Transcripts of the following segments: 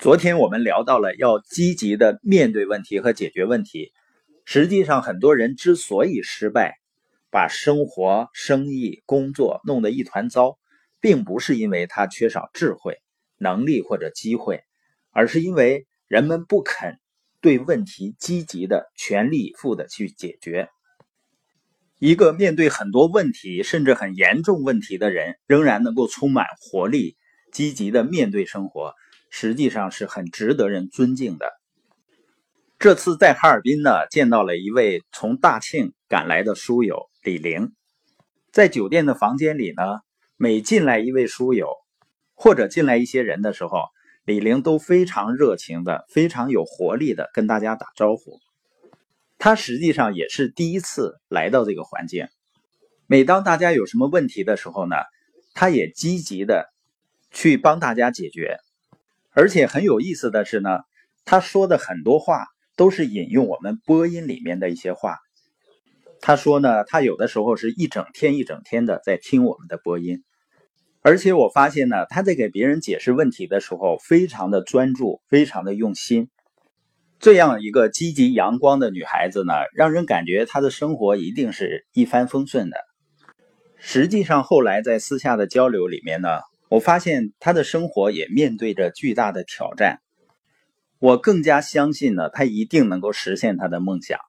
昨天我们聊到了要积极的面对问题和解决问题。实际上，很多人之所以失败，把生活、生意、工作弄得一团糟，并不是因为他缺少智慧、能力或者机会，而是因为人们不肯对问题积极的、全力以赴的去解决。一个面对很多问题甚至很严重问题的人，仍然能够充满活力、积极的面对生活。实际上是很值得人尊敬的。这次在哈尔滨呢，见到了一位从大庆赶来的书友李玲。在酒店的房间里呢，每进来一位书友，或者进来一些人的时候，李玲都非常热情的、非常有活力的跟大家打招呼。他实际上也是第一次来到这个环境。每当大家有什么问题的时候呢，他也积极的去帮大家解决。而且很有意思的是呢，他说的很多话都是引用我们播音里面的一些话。他说呢，他有的时候是一整天一整天的在听我们的播音，而且我发现呢，他在给别人解释问题的时候非常的专注，非常的用心。这样一个积极阳光的女孩子呢，让人感觉她的生活一定是一帆风顺的。实际上后来在私下的交流里面呢。我发现他的生活也面对着巨大的挑战，我更加相信呢，他一定能够实现他的梦想。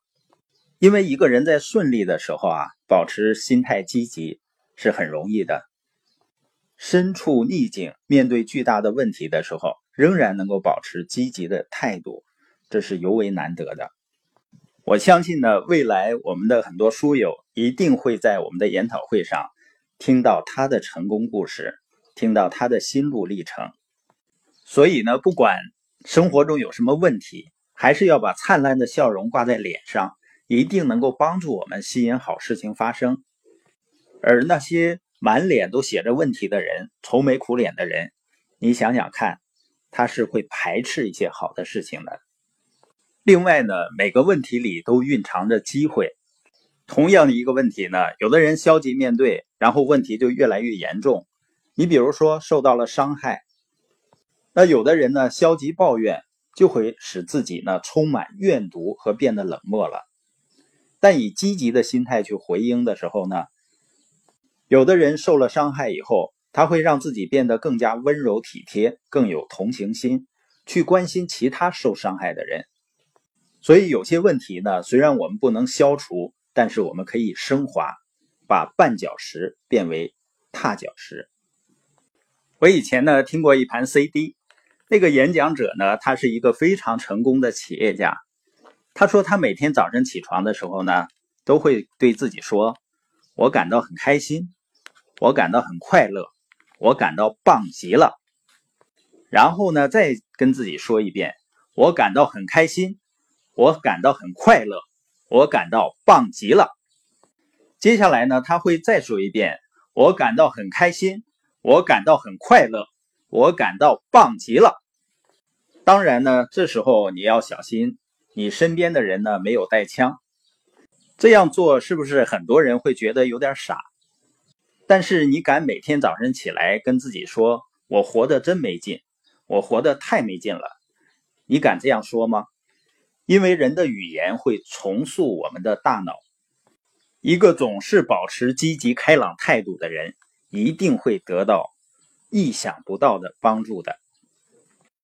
因为一个人在顺利的时候啊，保持心态积极是很容易的；身处逆境，面对巨大的问题的时候，仍然能够保持积极的态度，这是尤为难得的。我相信呢，未来我们的很多书友一定会在我们的研讨会上听到他的成功故事。听到他的心路历程，所以呢，不管生活中有什么问题，还是要把灿烂的笑容挂在脸上，一定能够帮助我们吸引好事情发生。而那些满脸都写着问题的人、愁眉苦脸的人，你想想看，他是会排斥一些好的事情的。另外呢，每个问题里都蕴藏着机会。同样的一个问题呢，有的人消极面对，然后问题就越来越严重。你比如说受到了伤害，那有的人呢消极抱怨，就会使自己呢充满怨毒和变得冷漠了。但以积极的心态去回应的时候呢，有的人受了伤害以后，他会让自己变得更加温柔体贴，更有同情心，去关心其他受伤害的人。所以有些问题呢，虽然我们不能消除，但是我们可以升华，把绊脚石变为踏脚石。我以前呢听过一盘 CD，那个演讲者呢，他是一个非常成功的企业家。他说他每天早晨起床的时候呢，都会对自己说：“我感到很开心，我感到很快乐，我感到棒极了。”然后呢，再跟自己说一遍：“我感到很开心，我感到很快乐，我感到棒极了。”接下来呢，他会再说一遍：“我感到很开心。”我感到很快乐，我感到棒极了。当然呢，这时候你要小心，你身边的人呢没有带枪。这样做是不是很多人会觉得有点傻？但是你敢每天早晨起来跟自己说：“我活得真没劲，我活得太没劲了。”你敢这样说吗？因为人的语言会重塑我们的大脑。一个总是保持积极开朗态度的人。一定会得到意想不到的帮助的。